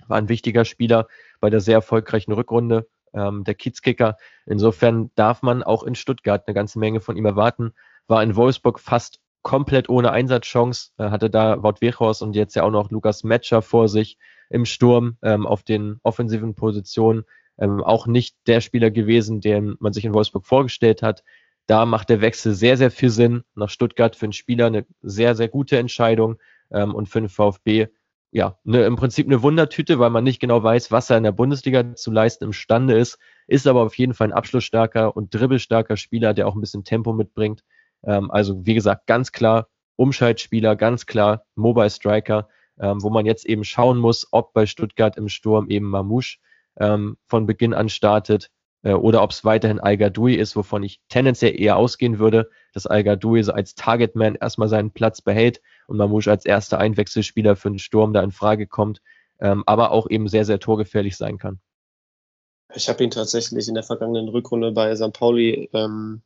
war ein wichtiger Spieler bei der sehr erfolgreichen Rückrunde ähm, der Kiezkicker. Insofern darf man auch in Stuttgart eine ganze Menge von ihm erwarten. War in Wolfsburg fast komplett ohne Einsatzchance, äh, hatte da Wout Wechhorst und jetzt ja auch noch Lukas Metscher vor sich im Sturm ähm, auf den offensiven Positionen ähm, auch nicht der Spieler gewesen, den man sich in Wolfsburg vorgestellt hat. Da macht der Wechsel sehr, sehr viel Sinn. Nach Stuttgart für einen Spieler eine sehr, sehr gute Entscheidung ähm, und für den VfB ja, ne, im Prinzip eine Wundertüte, weil man nicht genau weiß, was er in der Bundesliga zu leisten imstande ist, ist aber auf jeden Fall ein abschlussstarker und dribbelstarker Spieler, der auch ein bisschen Tempo mitbringt. Ähm, also wie gesagt, ganz klar Umschaltspieler, ganz klar Mobile Striker, ähm, wo man jetzt eben schauen muss, ob bei Stuttgart im Sturm eben Mamouche ähm, von Beginn an startet äh, oder ob es weiterhin Al Gadoui ist, wovon ich tendenziell eher ausgehen würde, dass Al Gadoui so als Targetman erstmal seinen Platz behält und Mamouche als erster Einwechselspieler für den Sturm da in Frage kommt, ähm, aber auch eben sehr, sehr torgefährlich sein kann. Ich habe ihn tatsächlich in der vergangenen Rückrunde bei St. Pauli ähm,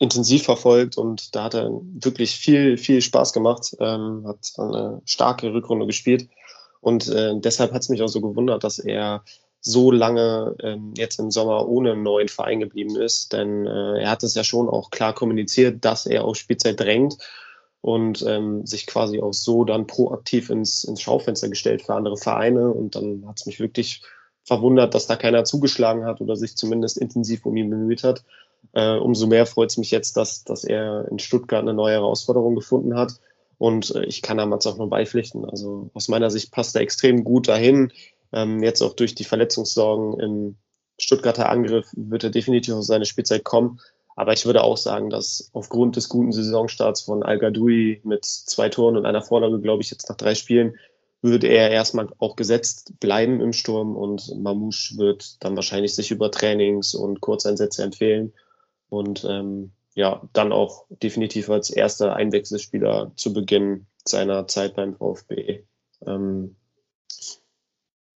intensiv verfolgt und da hat er wirklich viel, viel Spaß gemacht, ähm, hat eine starke Rückrunde gespielt und äh, deshalb hat es mich auch so gewundert, dass er so lange ähm, jetzt im Sommer ohne einen neuen Verein geblieben ist. Denn äh, er hat es ja schon auch klar kommuniziert, dass er auf Spielzeit drängt und ähm, sich quasi auch so dann proaktiv ins, ins Schaufenster gestellt für andere Vereine. Und dann hat es mich wirklich verwundert, dass da keiner zugeschlagen hat oder sich zumindest intensiv um ihn bemüht hat. Äh, umso mehr freut es mich jetzt, dass, dass er in Stuttgart eine neue Herausforderung gefunden hat. Und äh, ich kann damals auch nur beipflichten. Also aus meiner Sicht passt er extrem gut dahin. Ähm, jetzt auch durch die Verletzungssorgen im Stuttgarter Angriff wird er definitiv auf seine Spielzeit kommen. Aber ich würde auch sagen, dass aufgrund des guten Saisonstarts von Al Gadoui mit zwei Toren und einer Vorlage, glaube ich, jetzt nach drei Spielen, würde er erstmal auch gesetzt bleiben im Sturm und Mamouche wird dann wahrscheinlich sich über Trainings und Kurzeinsätze empfehlen und ähm, ja, dann auch definitiv als erster Einwechselspieler zu Beginn seiner Zeit beim VfB ähm,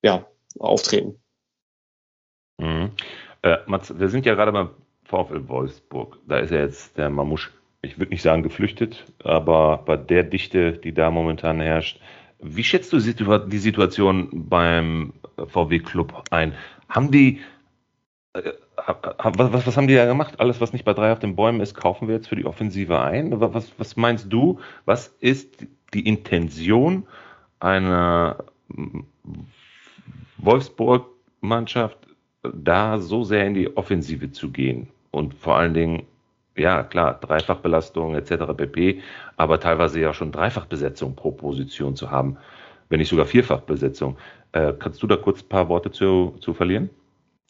ja, auftreten. Mhm. Äh, Mats, wir sind ja gerade beim VfL Wolfsburg. Da ist ja jetzt der Mamusch, ich würde nicht sagen geflüchtet, aber bei der Dichte, die da momentan herrscht, wie schätzt du die Situation beim VW Club ein? Haben die, was, was, haben die da gemacht? Alles, was nicht bei drei auf den Bäumen ist, kaufen wir jetzt für die Offensive ein? Was, was meinst du? Was ist die Intention einer Wolfsburg-Mannschaft da so sehr in die Offensive zu gehen und vor allen Dingen, ja klar, Dreifachbelastung etc. pp, aber teilweise ja schon Dreifachbesetzung pro Position zu haben, wenn nicht sogar Vierfachbesetzung. Äh, kannst du da kurz ein paar Worte zu, zu verlieren?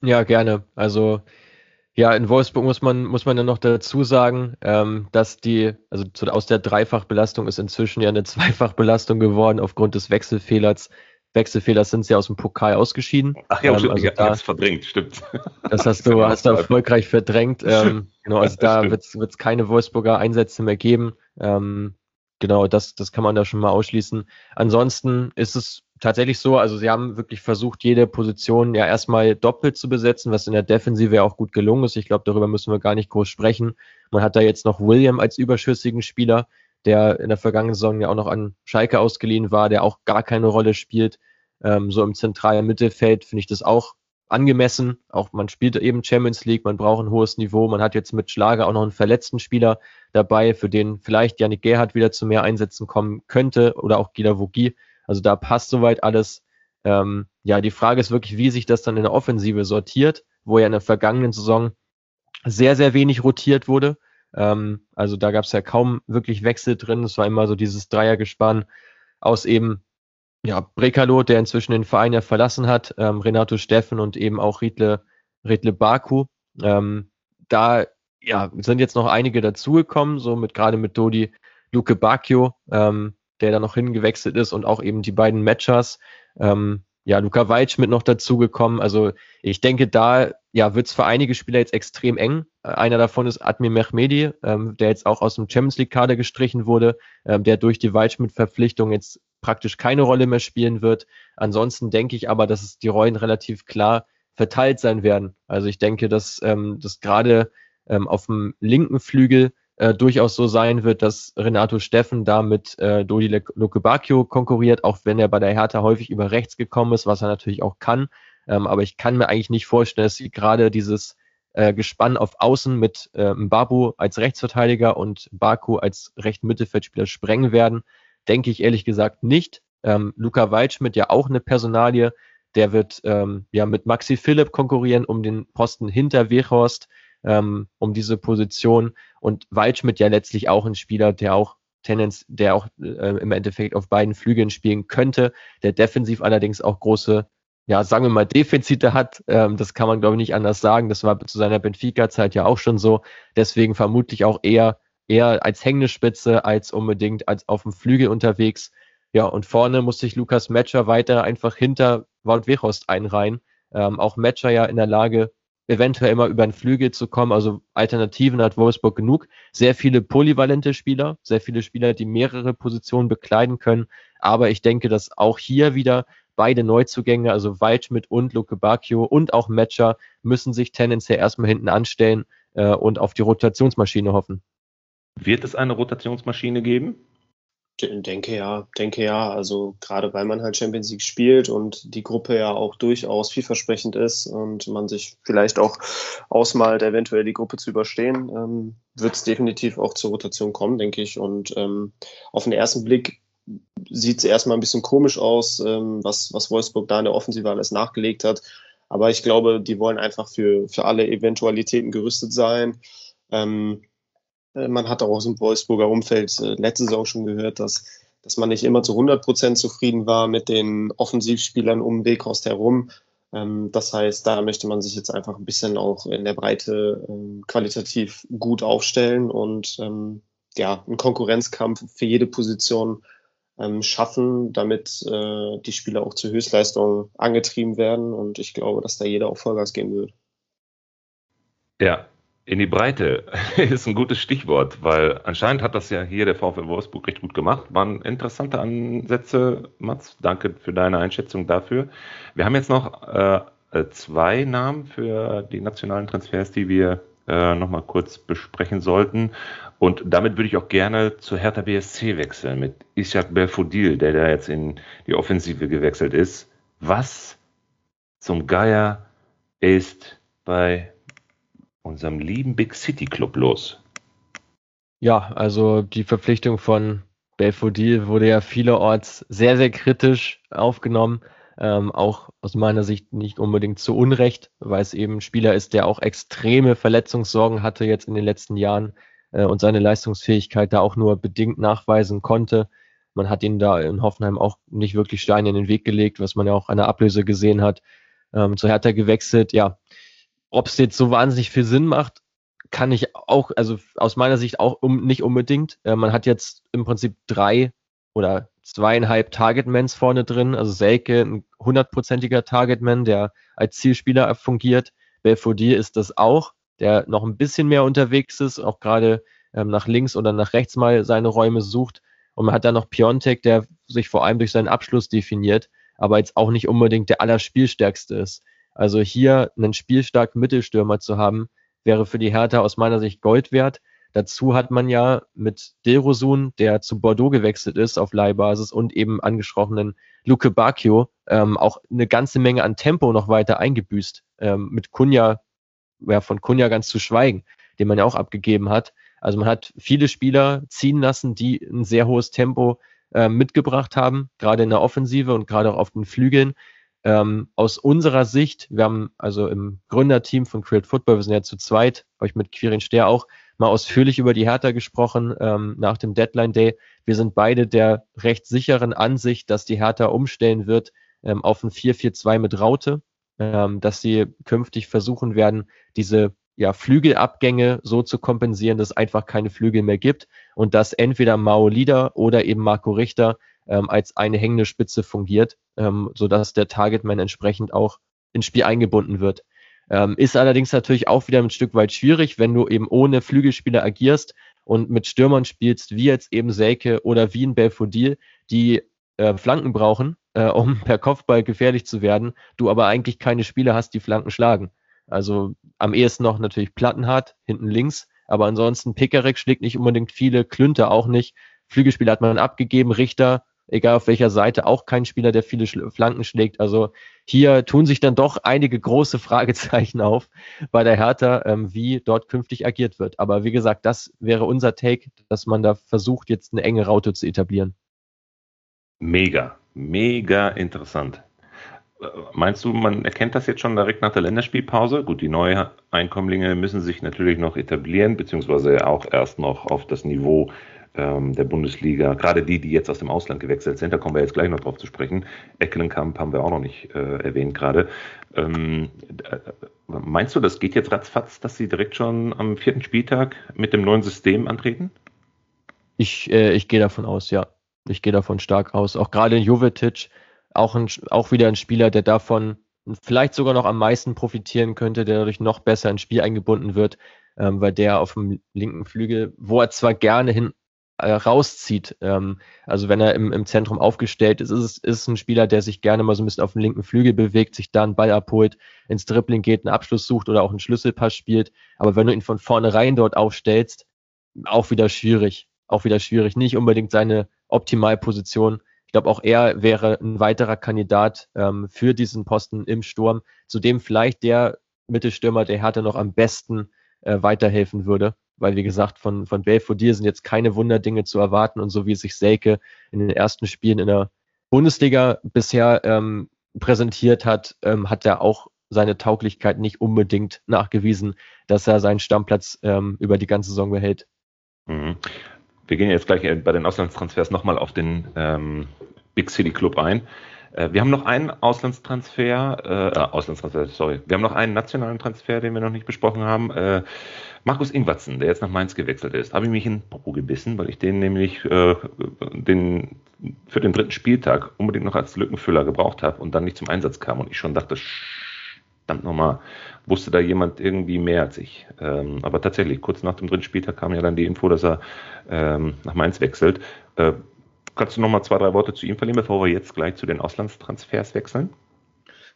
Ja, gerne. Also ja, in Wolfsburg muss man, muss man ja noch dazu sagen, ähm, dass die, also zu, aus der Dreifachbelastung ist inzwischen ja eine Zweifachbelastung geworden aufgrund des Wechselfehlers Wechselfehler sind sie aus dem Pokal ausgeschieden. Ach ja, ähm, stimmt, also ich da, verdrängt, stimmt. Das hast du, hast du erfolgreich verdrängt. Ähm, genau, also da wird es keine Wolfsburger Einsätze mehr geben. Ähm, genau, das, das kann man da schon mal ausschließen. Ansonsten ist es tatsächlich so, also sie haben wirklich versucht, jede Position ja erstmal doppelt zu besetzen, was in der Defensive ja auch gut gelungen ist. Ich glaube, darüber müssen wir gar nicht groß sprechen. Man hat da jetzt noch William als überschüssigen Spieler, der in der vergangenen Saison ja auch noch an Schalke ausgeliehen war, der auch gar keine Rolle spielt. Ähm, so im zentralen Mittelfeld finde ich das auch angemessen. Auch man spielt eben Champions League, man braucht ein hohes Niveau. Man hat jetzt mit Schlager auch noch einen verletzten Spieler dabei, für den vielleicht Janik Gerhardt wieder zu mehr Einsätzen kommen könnte oder auch Gila Vogie. Also da passt soweit alles. Ähm, ja, die Frage ist wirklich, wie sich das dann in der Offensive sortiert, wo ja in der vergangenen Saison sehr, sehr wenig rotiert wurde. Ähm, also da gab es ja kaum wirklich Wechsel drin. Es war immer so dieses Dreiergespann aus eben ja, Brekalo, der inzwischen den Verein ja verlassen hat, ähm, Renato Steffen und eben auch Riedle, Riedle Baku. Ähm, da ja, sind jetzt noch einige dazugekommen, so mit gerade mit Dodi Luke Bacchio, ähm, der da noch hingewechselt ist und auch eben die beiden Matchers. Ähm, ja, Luca Weitsch mit noch dazugekommen. Also ich denke, da ja, wird es für einige Spieler jetzt extrem eng. Einer davon ist Admir Mehmedi, ähm, der jetzt auch aus dem Champions League-Kader gestrichen wurde, ähm, der durch die Weitschmidt-Verpflichtung jetzt praktisch keine Rolle mehr spielen wird. Ansonsten denke ich aber, dass es die Rollen relativ klar verteilt sein werden. Also ich denke, dass ähm, das gerade ähm, auf dem linken Flügel äh, durchaus so sein wird, dass Renato Steffen da mit äh, Dodi Lukebakio konkurriert, auch wenn er bei der Hertha häufig über rechts gekommen ist, was er natürlich auch kann. Ähm, aber ich kann mir eigentlich nicht vorstellen, dass sie gerade dieses äh, Gespann auf Außen mit äh, Mbabu als Rechtsverteidiger und Baku als rechten Mittelfeldspieler sprengen werden. Denke ich ehrlich gesagt nicht. Ähm, Luca Weitschmidt ja auch eine Personalie. Der wird ähm, ja mit Maxi Philipp konkurrieren um den Posten hinter Wechhorst, ähm, um diese Position. Und Waldschmidt ja letztlich auch ein Spieler, der auch Tendenz, der auch äh, im Endeffekt auf beiden Flügeln spielen könnte, der defensiv allerdings auch große ja, sagen wir mal, Defizite hat. Ähm, das kann man, glaube ich, nicht anders sagen. Das war zu seiner Benfica-Zeit ja auch schon so. Deswegen vermutlich auch eher, eher als hängende Spitze als unbedingt als auf dem Flügel unterwegs. Ja, und vorne muss sich Lukas Matcher weiter einfach hinter Wout Wechost einreihen. Ähm, auch Matcher ja in der Lage, eventuell immer über den Flügel zu kommen. Also Alternativen hat Wolfsburg genug. Sehr viele polyvalente Spieler, sehr viele Spieler, die mehrere Positionen bekleiden können. Aber ich denke, dass auch hier wieder beide Neuzugänge, also Waldschmidt und Luke Bacchio und auch Matcher, müssen sich tendenziell erstmal hinten anstellen äh, und auf die Rotationsmaschine hoffen. Wird es eine Rotationsmaschine geben? Denke ja, denke ja. Also gerade weil man halt Champions League spielt und die Gruppe ja auch durchaus vielversprechend ist und man sich vielleicht auch ausmalt, eventuell die Gruppe zu überstehen, ähm, wird es definitiv auch zur Rotation kommen, denke ich. Und ähm, auf den ersten Blick sieht es erstmal ein bisschen komisch aus, ähm, was, was Wolfsburg da in der Offensive alles nachgelegt hat. Aber ich glaube, die wollen einfach für, für alle Eventualitäten gerüstet sein. Ähm, äh, man hat auch aus dem Wolfsburger Umfeld äh, letzte Saison schon gehört, dass, dass man nicht immer zu 100 Prozent zufrieden war mit den Offensivspielern um Weghorst herum. Ähm, das heißt, da möchte man sich jetzt einfach ein bisschen auch in der Breite ähm, qualitativ gut aufstellen und ähm, ja, einen Konkurrenzkampf für jede Position schaffen, damit äh, die Spieler auch zur Höchstleistung angetrieben werden. Und ich glaube, dass da jeder auch Vollgas geben wird. Ja, in die Breite ist ein gutes Stichwort, weil anscheinend hat das ja hier der VfL Wolfsburg recht gut gemacht. Waren interessante Ansätze, Mats. Danke für deine Einschätzung dafür. Wir haben jetzt noch äh, zwei Namen für die nationalen Transfers, die wir äh, nochmal kurz besprechen sollten. Und damit würde ich auch gerne zu Hertha BSC wechseln mit Ishak Belfodil, der da jetzt in die Offensive gewechselt ist. Was zum Geier ist bei unserem lieben Big City Club los? Ja, also die Verpflichtung von Belfodil wurde ja vielerorts sehr, sehr kritisch aufgenommen. Ähm, auch aus meiner Sicht nicht unbedingt zu Unrecht, weil es eben ein Spieler ist, der auch extreme Verletzungssorgen hatte jetzt in den letzten Jahren äh, und seine Leistungsfähigkeit da auch nur bedingt nachweisen konnte. Man hat ihn da in Hoffenheim auch nicht wirklich Steine in den Weg gelegt, was man ja auch an der Ablöse gesehen hat. Ähm, zu Hertha gewechselt, ja. Ob es jetzt so wahnsinnig viel Sinn macht, kann ich auch, also aus meiner Sicht auch um, nicht unbedingt. Äh, man hat jetzt im Prinzip drei oder zweieinhalb Targetmans vorne drin. Also Selke, ein hundertprozentiger Targetman, der als Zielspieler fungiert. Belfodil ist das auch, der noch ein bisschen mehr unterwegs ist, auch gerade ähm, nach links oder nach rechts mal seine Räume sucht. Und man hat dann noch Piontek, der sich vor allem durch seinen Abschluss definiert, aber jetzt auch nicht unbedingt der allerspielstärkste ist. Also hier einen spielstarken Mittelstürmer zu haben, wäre für die Hertha aus meiner Sicht Gold wert. Dazu hat man ja mit Dilrosun, der zu Bordeaux gewechselt ist auf Leihbasis und eben angesprochenen Luke Bacchio ähm, auch eine ganze Menge an Tempo noch weiter eingebüßt. Ähm, mit Kunja, ja, von Kunja ganz zu schweigen, den man ja auch abgegeben hat. Also man hat viele Spieler ziehen lassen, die ein sehr hohes Tempo äh, mitgebracht haben, gerade in der Offensive und gerade auch auf den Flügeln. Ähm, aus unserer Sicht, wir haben also im Gründerteam von Create Football, wir sind ja zu zweit, habe ich mit Quirin Stehr auch mal ausführlich über die Hertha gesprochen ähm, nach dem Deadline Day. Wir sind beide der recht sicheren Ansicht, dass die Hertha umstellen wird ähm, auf ein 4-4-2 mit Raute, ähm, dass sie künftig versuchen werden, diese ja, Flügelabgänge so zu kompensieren, dass es einfach keine Flügel mehr gibt und dass entweder Mao Lieder oder eben Marco Richter ähm, als eine hängende Spitze fungiert, ähm, sodass der Targetman entsprechend auch ins Spiel eingebunden wird. Ähm, ist allerdings natürlich auch wieder ein Stück weit schwierig, wenn du eben ohne Flügelspieler agierst und mit Stürmern spielst, wie jetzt eben Selke oder wie ein Belfodil, die äh, Flanken brauchen, äh, um per Kopfball gefährlich zu werden, du aber eigentlich keine Spieler hast, die Flanken schlagen. Also am ehesten noch natürlich Plattenhardt, hinten links, aber ansonsten Pickerick schlägt nicht unbedingt viele, Klünter auch nicht. Flügelspieler hat man abgegeben, Richter, egal auf welcher Seite, auch kein Spieler, der viele Flanken schlägt. Also hier tun sich dann doch einige große Fragezeichen auf bei der Hertha, ähm, wie dort künftig agiert wird. Aber wie gesagt, das wäre unser Take, dass man da versucht, jetzt eine enge Raute zu etablieren. Mega, mega interessant. Meinst du, man erkennt das jetzt schon direkt nach der Länderspielpause? Gut, die Neueinkommlinge müssen sich natürlich noch etablieren, beziehungsweise auch erst noch auf das Niveau ähm, der Bundesliga, gerade die, die jetzt aus dem Ausland gewechselt sind, da kommen wir jetzt gleich noch drauf zu sprechen. Eckelenkamp haben wir auch noch nicht äh, erwähnt gerade. Ähm, äh, meinst du, das geht jetzt ratzfatz, dass sie direkt schon am vierten Spieltag mit dem neuen System antreten? Ich, äh, ich gehe davon aus, ja. Ich gehe davon stark aus. Auch gerade Jovetic, auch, ein, auch wieder ein Spieler, der davon vielleicht sogar noch am meisten profitieren könnte, der dadurch noch besser ins Spiel eingebunden wird, ähm, weil der auf dem linken Flügel, wo er zwar gerne hin äh, rauszieht. Ähm, also wenn er im, im Zentrum aufgestellt ist, ist es ist ein Spieler, der sich gerne mal so ein bisschen auf den linken Flügel bewegt, sich da einen Ball abholt, ins Dribbling geht, einen Abschluss sucht oder auch einen Schlüsselpass spielt. Aber wenn du ihn von vornherein dort aufstellst, auch wieder schwierig. Auch wieder schwierig. Nicht unbedingt seine Optimalposition. Ich glaube, auch er wäre ein weiterer Kandidat ähm, für diesen Posten im Sturm, zu dem vielleicht der Mittelstürmer der Härte noch am besten äh, weiterhelfen würde weil wie gesagt, von, von Belfodil sind jetzt keine Wunderdinge zu erwarten und so wie sich Selke in den ersten Spielen in der Bundesliga bisher ähm, präsentiert hat, ähm, hat er auch seine Tauglichkeit nicht unbedingt nachgewiesen, dass er seinen Stammplatz ähm, über die ganze Saison behält. Mhm. Wir gehen jetzt gleich äh, bei den Auslandstransfers nochmal auf den ähm, Big City Club ein. Äh, wir haben noch einen Auslandstransfer, äh, äh, Auslandstransfer, sorry. Wir haben noch einen nationalen Transfer, den wir noch nicht besprochen haben. Äh, Markus Ingwatzen, der jetzt nach Mainz gewechselt ist, habe ich mich in Popo gebissen, weil ich den nämlich äh, den, für den dritten Spieltag unbedingt noch als Lückenfüller gebraucht habe und dann nicht zum Einsatz kam und ich schon dachte, verdammt nochmal, wusste da jemand irgendwie mehr als ich. Ähm, aber tatsächlich, kurz nach dem dritten Spieltag kam ja dann die Info, dass er ähm, nach Mainz wechselt. Äh, Kannst du noch mal zwei, drei Worte zu ihm verlieren, bevor wir jetzt gleich zu den Auslandstransfers wechseln?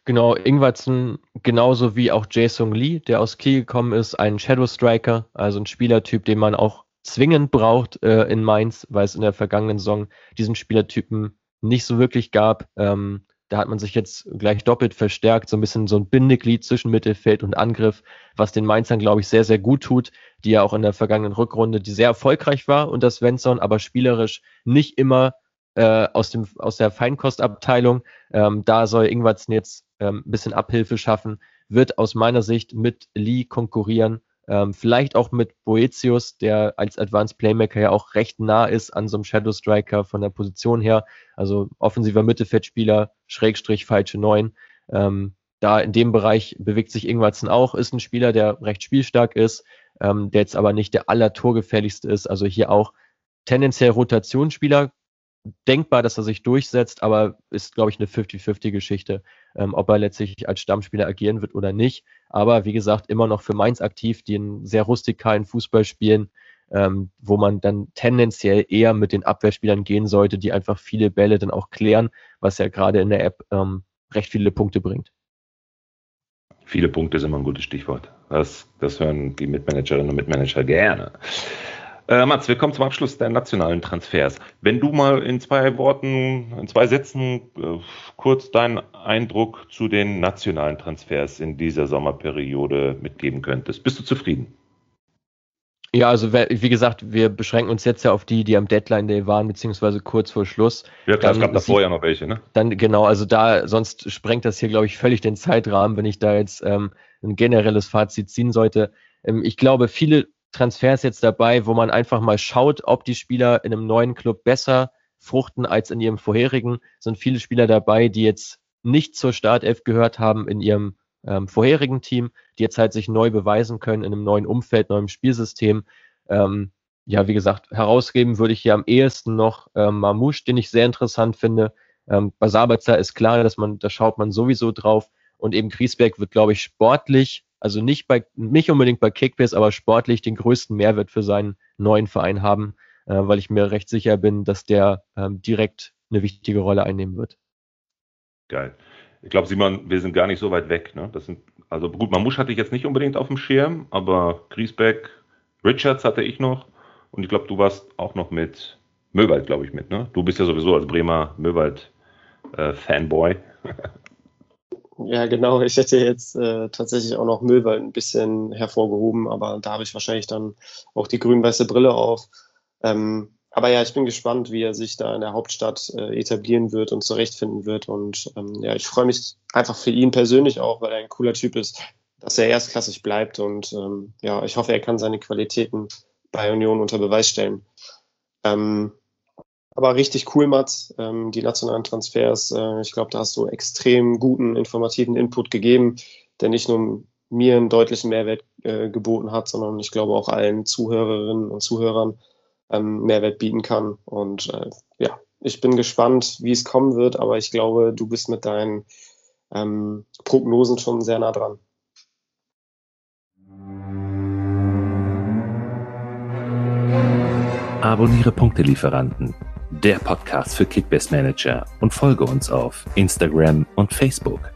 Genau, Ingwertsen, genauso wie auch Jason Lee, der aus Kiel gekommen ist, ein Shadow Striker, also ein Spielertyp, den man auch zwingend braucht äh, in Mainz, weil es in der vergangenen Saison diesen Spielertypen nicht so wirklich gab. Ähm, da hat man sich jetzt gleich doppelt verstärkt, so ein bisschen so ein Bindeglied zwischen Mittelfeld und Angriff, was den Mainzern, glaube ich, sehr, sehr gut tut, die ja auch in der vergangenen Rückrunde, die sehr erfolgreich war unter Svensson, aber spielerisch nicht immer äh, aus, dem, aus der Feinkostabteilung. Ähm, da soll Ingwertsen jetzt ähm, ein bisschen Abhilfe schaffen, wird aus meiner Sicht mit Lee konkurrieren ähm, vielleicht auch mit Boetius, der als Advanced Playmaker ja auch recht nah ist an so einem Shadow Striker von der Position her. Also offensiver Mittelfeldspieler, Schrägstrich, falsche Neun. Ähm, da in dem Bereich bewegt sich Ingwertsen auch, ist ein Spieler, der recht spielstark ist, ähm, der jetzt aber nicht der allertorgefährlichste ist. Also hier auch tendenziell Rotationsspieler, denkbar, dass er sich durchsetzt, aber ist, glaube ich, eine 50-50-Geschichte, ähm, ob er letztlich als Stammspieler agieren wird oder nicht. Aber wie gesagt, immer noch für Mainz aktiv, die einen sehr rustikalen Fußball spielen, ähm, wo man dann tendenziell eher mit den Abwehrspielern gehen sollte, die einfach viele Bälle dann auch klären, was ja gerade in der App ähm, recht viele Punkte bringt. Viele Punkte ist immer ein gutes Stichwort. Das, das hören die Mitmanagerinnen und Mitmanager gerne. Äh, Mats, wir kommen zum Abschluss der nationalen Transfers. Wenn du mal in zwei Worten, in zwei Sätzen äh, kurz deinen Eindruck zu den nationalen Transfers in dieser Sommerperiode mitgeben könntest. Bist du zufrieden? Ja, also wie gesagt, wir beschränken uns jetzt ja auf die, die am Deadline Day waren, beziehungsweise kurz vor Schluss. Ja klar, es gab davor ja noch welche, ne? Dann genau, also da, sonst sprengt das hier, glaube ich, völlig den Zeitrahmen, wenn ich da jetzt ähm, ein generelles Fazit ziehen sollte. Ähm, ich glaube, viele Transfers jetzt dabei, wo man einfach mal schaut, ob die Spieler in einem neuen Club besser fruchten als in ihrem vorherigen. Es sind viele Spieler dabei, die jetzt nicht zur Startelf gehört haben in ihrem ähm, vorherigen Team, die jetzt halt sich neu beweisen können in einem neuen Umfeld, neuem Spielsystem. Ähm, ja, wie gesagt, herausgeben würde ich hier am ehesten noch äh, Mamouche, den ich sehr interessant finde. Ähm, bei Sabitzer ist klar, dass man, da schaut man sowieso drauf. Und eben Griesbeck wird, glaube ich, sportlich, also nicht bei, nicht unbedingt bei Kickbase, aber sportlich den größten Mehrwert für seinen neuen Verein haben, äh, weil ich mir recht sicher bin, dass der ähm, direkt eine wichtige Rolle einnehmen wird. Geil. Ich glaube, Simon, wir sind gar nicht so weit weg. Ne? Das sind, also gut, Mamusch hatte ich jetzt nicht unbedingt auf dem Schirm, aber Griesbeck, Richards hatte ich noch. Und ich glaube, du warst auch noch mit Möwald, glaube ich, mit. Ne? Du bist ja sowieso als Bremer Möwald-Fanboy. Äh, ja, genau. Ich hätte jetzt äh, tatsächlich auch noch Möwald ein bisschen hervorgehoben, aber da habe ich wahrscheinlich dann auch die grün-weiße Brille auf. Ähm, aber ja, ich bin gespannt, wie er sich da in der Hauptstadt äh, etablieren wird und zurechtfinden wird. Und ähm, ja, ich freue mich einfach für ihn persönlich auch, weil er ein cooler Typ ist, dass er erstklassig bleibt. Und ähm, ja, ich hoffe, er kann seine Qualitäten bei Union unter Beweis stellen. Ähm, aber richtig cool, Mats, ähm, die nationalen Transfers. Äh, ich glaube, da hast du extrem guten, informativen Input gegeben, der nicht nur mir einen deutlichen Mehrwert äh, geboten hat, sondern ich glaube auch allen Zuhörerinnen und Zuhörern ähm, Mehrwert bieten kann. Und äh, ja, ich bin gespannt, wie es kommen wird, aber ich glaube, du bist mit deinen ähm, Prognosen schon sehr nah dran. Abonniere Punktelieferanten, der Podcast für Kickbase Manager und folge uns auf Instagram und Facebook.